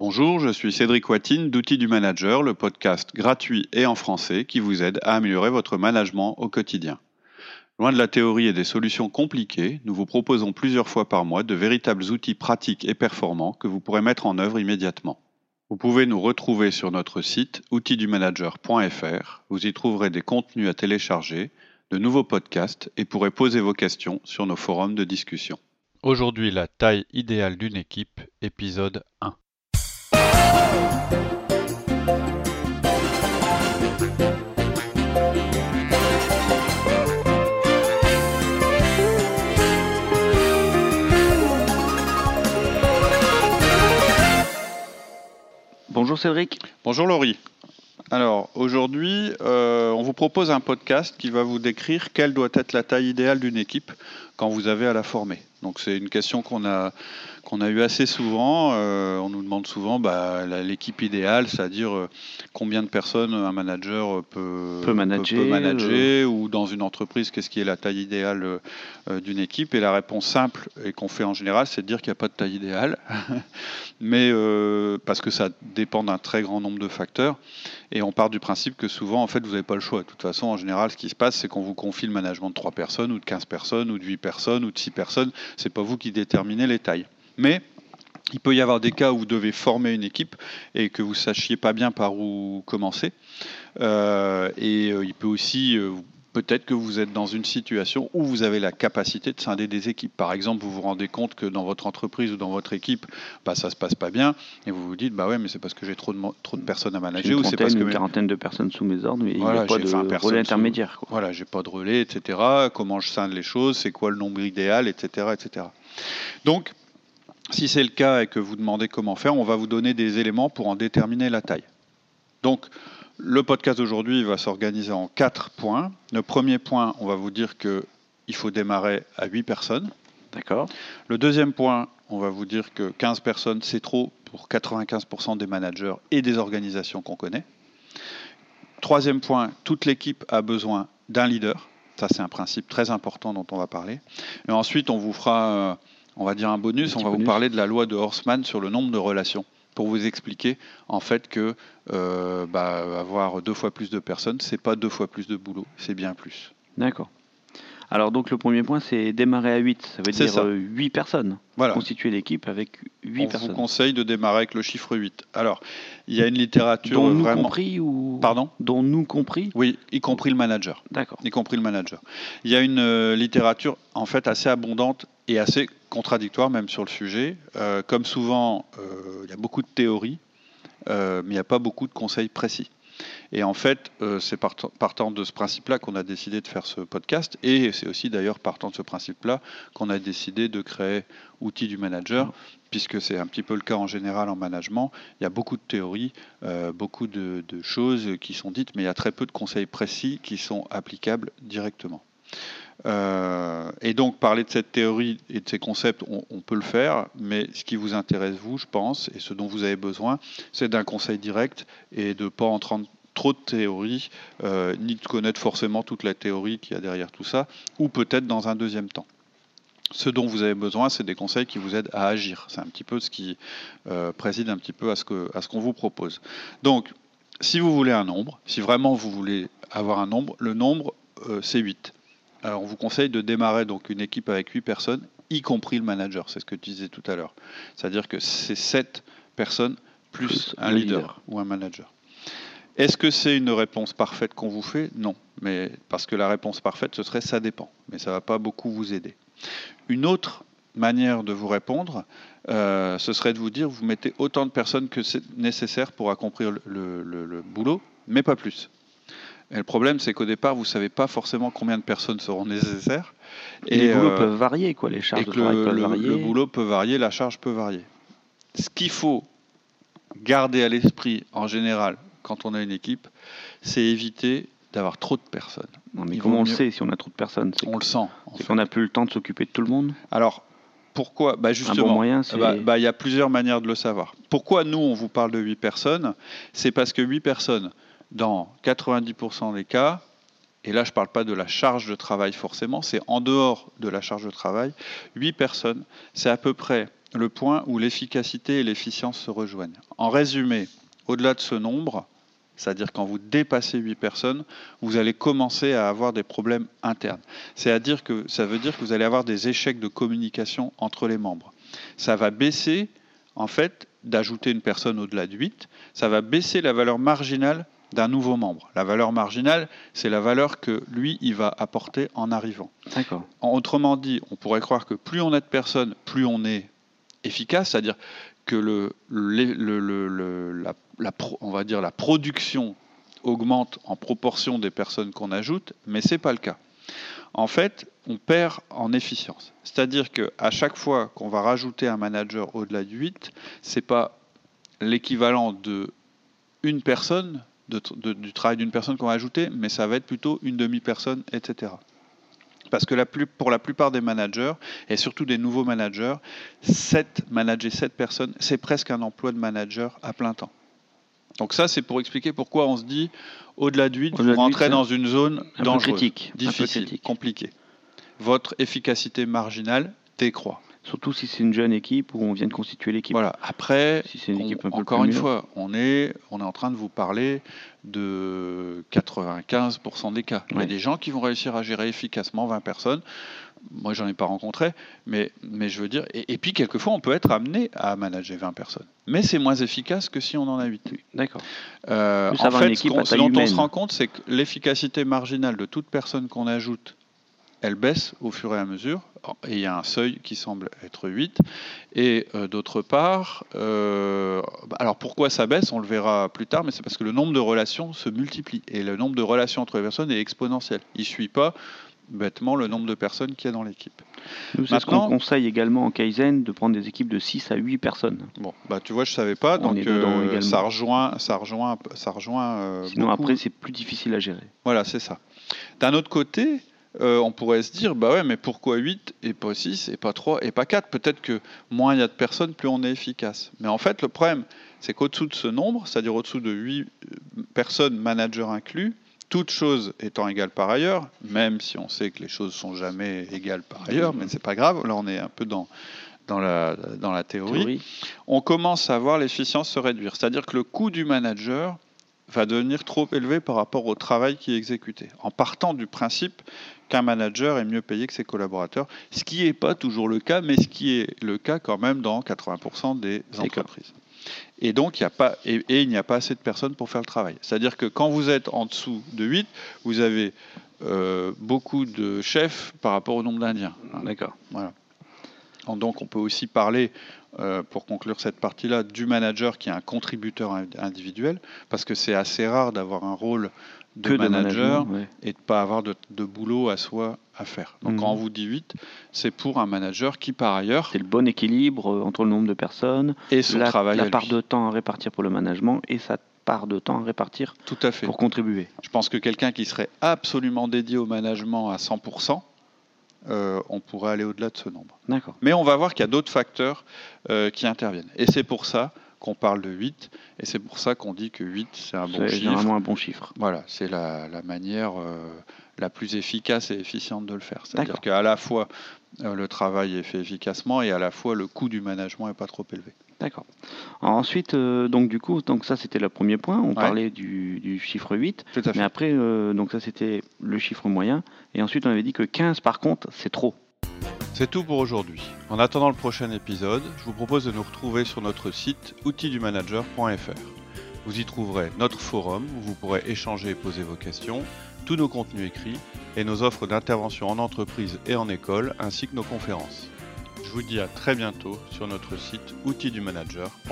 Bonjour, je suis Cédric Watine d'Outils du Manager, le podcast gratuit et en français qui vous aide à améliorer votre management au quotidien. Loin de la théorie et des solutions compliquées, nous vous proposons plusieurs fois par mois de véritables outils pratiques et performants que vous pourrez mettre en œuvre immédiatement. Vous pouvez nous retrouver sur notre site outildumanager.fr. Vous y trouverez des contenus à télécharger, de nouveaux podcasts et pourrez poser vos questions sur nos forums de discussion. Aujourd'hui, la taille idéale d'une équipe, épisode 1. Bonjour Cédric. Bonjour Laurie. Alors aujourd'hui, euh, on vous propose un podcast qui va vous décrire quelle doit être la taille idéale d'une équipe quand vous avez à la former. Donc c'est une question qu'on a qu'on a eu assez souvent. Euh, on nous demande souvent bah, l'équipe idéale, c'est-à-dire euh, combien de personnes un manager peut, peut manager, manager ou dans une entreprise, qu'est-ce qui est la taille idéale euh, d'une équipe? Et la réponse simple et qu'on fait en général, c'est de dire qu'il n'y a pas de taille idéale, mais parce que ça dépend d'un très grand nombre de facteurs. Et on part du principe que souvent, en fait, vous n'avez pas le choix. De toute façon, en général, ce qui se passe, c'est qu'on vous confie le management de 3 personnes, ou de 15 personnes, ou de 8 personnes, ou de 6 personnes. C'est pas vous qui déterminez les tailles. Mais il peut y avoir des cas où vous devez former une équipe et que vous sachiez pas bien par où commencer. Euh, et euh, il peut aussi, euh, peut-être que vous êtes dans une situation où vous avez la capacité de scinder des équipes. Par exemple, vous vous rendez compte que dans votre entreprise ou dans votre équipe, bah, ça se passe pas bien, et vous vous dites, bah ouais, mais c'est parce que j'ai trop de, trop de personnes à manager, ou c'est parce que une quarantaine de personnes sous mes ordres, mais il n'y a pas de relais intermédiaire. Quoi. Voilà, j'ai pas de relais, etc. Comment je scinde les choses, c'est quoi le nombre idéal, etc., etc. Donc, si c'est le cas et que vous demandez comment faire, on va vous donner des éléments pour en déterminer la taille. Donc, le podcast d'aujourd'hui va s'organiser en quatre points. Le premier point, on va vous dire qu'il faut démarrer à 8 personnes. D'accord. Le deuxième point, on va vous dire que 15 personnes, c'est trop pour 95% des managers et des organisations qu'on connaît. Troisième point, toute l'équipe a besoin d'un leader. Ça, c'est un principe très important dont on va parler. Et ensuite, on vous fera, euh, on va dire un bonus, on va vous parler de la loi de Horstmann sur le nombre de relations pour vous expliquer en fait que euh, bah, avoir deux fois plus de personnes, c'est pas deux fois plus de boulot, c'est bien plus. D'accord. Alors donc le premier point c'est démarrer à 8, ça veut dire 8 euh, personnes. Voilà. Constituer l'équipe avec 8 personnes. On vous conseille de démarrer avec le chiffre 8. Alors, il y a une littérature dont vraiment... nous compris ou Pardon Dont nous compris Oui, y compris le manager. D'accord. Y compris le manager. Il y a une euh, littérature en fait assez abondante et assez contradictoire même sur le sujet. Euh, comme souvent, il y a beaucoup de théories, mais il n'y a pas beaucoup de conseils précis. Et en fait, euh, c'est partant de ce principe-là qu'on a décidé de faire ce podcast. Et c'est aussi d'ailleurs partant de ce principe-là qu'on a décidé de créer Outils du Manager, puisque c'est un petit peu le cas en général en management. Il y a beaucoup de théories, euh, beaucoup de, choses qui sont dites, mais il y a très peu de conseils précis qui sont applicables directement. Euh, et donc parler de cette théorie et de ces concepts, on, on, peut le faire, mais ce qui vous intéresse, vous, je pense, et ce dont vous avez besoin, c'est d'un conseil direct et de ne pas entendre trop de théorie, euh, ni de connaître forcément toute la théorie qu'il y a derrière tout ça, ou peut-être dans un deuxième temps. Ce dont vous avez besoin, c'est des conseils qui vous aident à agir. C'est un petit peu ce qui euh, préside un petit peu à ce qu'on vous propose. Donc, si vous voulez un nombre, si vraiment vous voulez avoir un nombre, le nombre, euh, c'est 8. Alors, on vous conseille de démarrer donc une équipe avec 8 personnes, y compris le manager, c'est ce que tu disais tout à l'heure. C'est-à-dire que c'est 7 personnes plus, un leader ou un manager. Est-ce que c'est une réponse parfaite qu'on vous fait? Non, mais parce que la réponse parfaite, ce serait ça dépend, mais ça ne va pas beaucoup vous aider. Une autre manière de vous répondre, euh, ce serait de vous dire vous mettez autant de personnes que c'est nécessaire pour accomplir le, boulot, mais pas plus. Et le problème, c'est qu'au départ, vous ne savez pas forcément combien de personnes seront nécessaires. Et, les boulots euh, peuvent varier, quoi. Les charges de travail peuvent varier. Le boulot peut varier, la charge peut varier. Ce qu'il faut garder à l'esprit en général quand on a une équipe, c'est éviter d'avoir trop de personnes. mais comment on le sait si on a trop de personnes? On le sent. C'est qu'on n'a plus le temps de s'occuper de tout le monde? Alors, pourquoi? Bah Justement, bon moyen, bah, bah, il y a plusieurs manières de le savoir. Pourquoi nous, on vous parle de 8 personnes? C'est parce que 8 personnes, dans 90% des cas, et là je ne parle pas de la charge de travail forcément, c'est en dehors de la charge de travail, 8 personnes, c'est à peu près le point où l'efficacité et l'efficience se rejoignent. En résumé, au-delà de ce nombre, c'est-à-dire quand vous dépassez 8 personnes, vous allez commencer à avoir des problèmes internes. C'est-à-dire que ça veut dire que vous allez avoir des échecs de communication entre les membres. Ça va baisser, en fait, d'ajouter une personne au-delà de 8, ça va baisser la valeur marginale d'un nouveau membre. La valeur marginale, c'est la valeur que lui, il va apporter en arrivant. D'accord. Autrement dit, on pourrait croire que plus on a de personnes, plus on est efficace, c'est-à-dire que le, la, on va dire la production augmente en proportion des personnes qu'on ajoute, mais ce n'est pas le cas. En fait, on perd en efficience. C'est-à-dire qu'à chaque fois qu'on va rajouter un manager au-delà de 8, ce n'est pas l'équivalent de personne, du travail d'une personne qu'on va ajouter, mais ça va être plutôt une demi-personne, etc. Parce que pour la plupart des managers, et surtout des nouveaux managers, manager 7 personnes, c'est presque un emploi de manager à plein temps. Donc ça, c'est pour expliquer pourquoi on se dit, au-delà de 8, vous rentrez dans une zone dangereuse, difficile, compliquée. Votre efficacité marginale décroît. Surtout si c'est une jeune équipe où on vient de constituer l'équipe. Voilà. Après, si c'est une équipe un peu encore une fois, on est, on est en train de vous parler de 95% des cas. Il y a des gens qui vont réussir à gérer efficacement 20 personnes. Moi, j'en ai pas rencontré, mais, mais je veux dire. Et, puis, quelquefois, on peut être amené à manager 20 personnes. Mais c'est moins efficace que si on en a 8. D'accord. Euh, en fait, ce, dont on se rend compte, c'est que l'efficacité marginale de toute personne qu'on ajoute elle baisse au fur et à mesure, et il y a un seuil qui semble être 8. Et euh, d'autre part, euh, bah, alors pourquoi ça baisse On le verra plus tard, mais c'est parce que le nombre de relations se multiplie, et le nombre de relations entre les personnes est exponentiel. Il ne suit pas bêtement le nombre de personnes qu'il y a dans l'équipe. Nous, c'est ce qu'on conseille également en Kaizen de prendre des équipes de 6 à 8 personnes. Bon, bah tu vois, je savais pas, donc euh, ça rejoint, ça rejoint, ça rejoint. Sinon après, c'est plus difficile à gérer. Voilà, c'est ça. D'un autre côté, euh, on pourrait se dire, bah ouais, mais pourquoi 8 et pas 6 et pas 3 et pas 4 Peut-être que moins il y a de personnes, plus on est efficace. Mais en fait, le problème, c'est qu'au-dessous de ce nombre, c'est-à-dire au-dessous de 8 euh, personnes, managers inclus, toutes choses étant égales par ailleurs, même si on sait que les choses sont jamais égales par ailleurs, mais c'est pas grave, là on est un peu dans, dans, la, dans la théorie, on commence à voir l'efficience se réduire. C'est-à-dire que le coût du manager va devenir trop élevé par rapport au travail qui est exécuté, en partant du principe qu'un manager est mieux payé que ses collaborateurs, ce qui n'est pas toujours le cas, mais ce qui est le cas quand même dans 80% des entreprises. Et donc, il n'y a pas, et, il n'y a pas assez de personnes pour faire le travail. C'est-à-dire que quand vous êtes en dessous de 8, vous avez euh, beaucoup de chefs par rapport au nombre d'Indiens. D'accord. Voilà. Donc, on peut aussi parler, euh, pour conclure cette partie-là, du manager qui est un contributeur individuel, parce que c'est assez rare d'avoir un rôle de manager et de ne pas avoir de, boulot à soi à faire. Donc quand on mhm. vous dit 8, c'est pour un manager qui par ailleurs... C'est le bon équilibre euh, entre le nombre de personnes, et son la, travail la part de temps à répartir pour le management et sa part de temps à répartir Tout à fait. pour contribuer. Je pense que quelqu'un qui serait absolument dédié au management à 100%, euh, on pourrait aller au-delà de ce nombre. D'accord. Mais on va voir qu'il y a d'autres facteurs euh, qui interviennent. Et c'est pour ça qu'on parle de 8, et c'est pour ça qu'on dit que 8, c'est un bon chiffre. C'est un bon chiffre. Voilà, c'est la, manière euh, la plus efficace et efficiente de le faire. C'est-à-dire qu'à la fois, le travail est fait efficacement, et à la fois, le coût du management n'est pas trop élevé. D'accord. Ensuite, euh, donc du coup, donc ça c'était le premier point. On parlait du, chiffre 8. Mais après, donc ça c'était le chiffre moyen. Et ensuite, on avait dit que 15 par contre, c'est trop. C'est tout pour aujourd'hui. En attendant le prochain épisode, je vous propose de nous retrouver sur notre site outildumanager.fr. Vous y trouverez notre forum où vous pourrez échanger et poser vos questions, tous nos contenus écrits et nos offres d'intervention en entreprise et en école ainsi que nos conférences. Je vous dis à très bientôt sur notre site outildumanager.fr.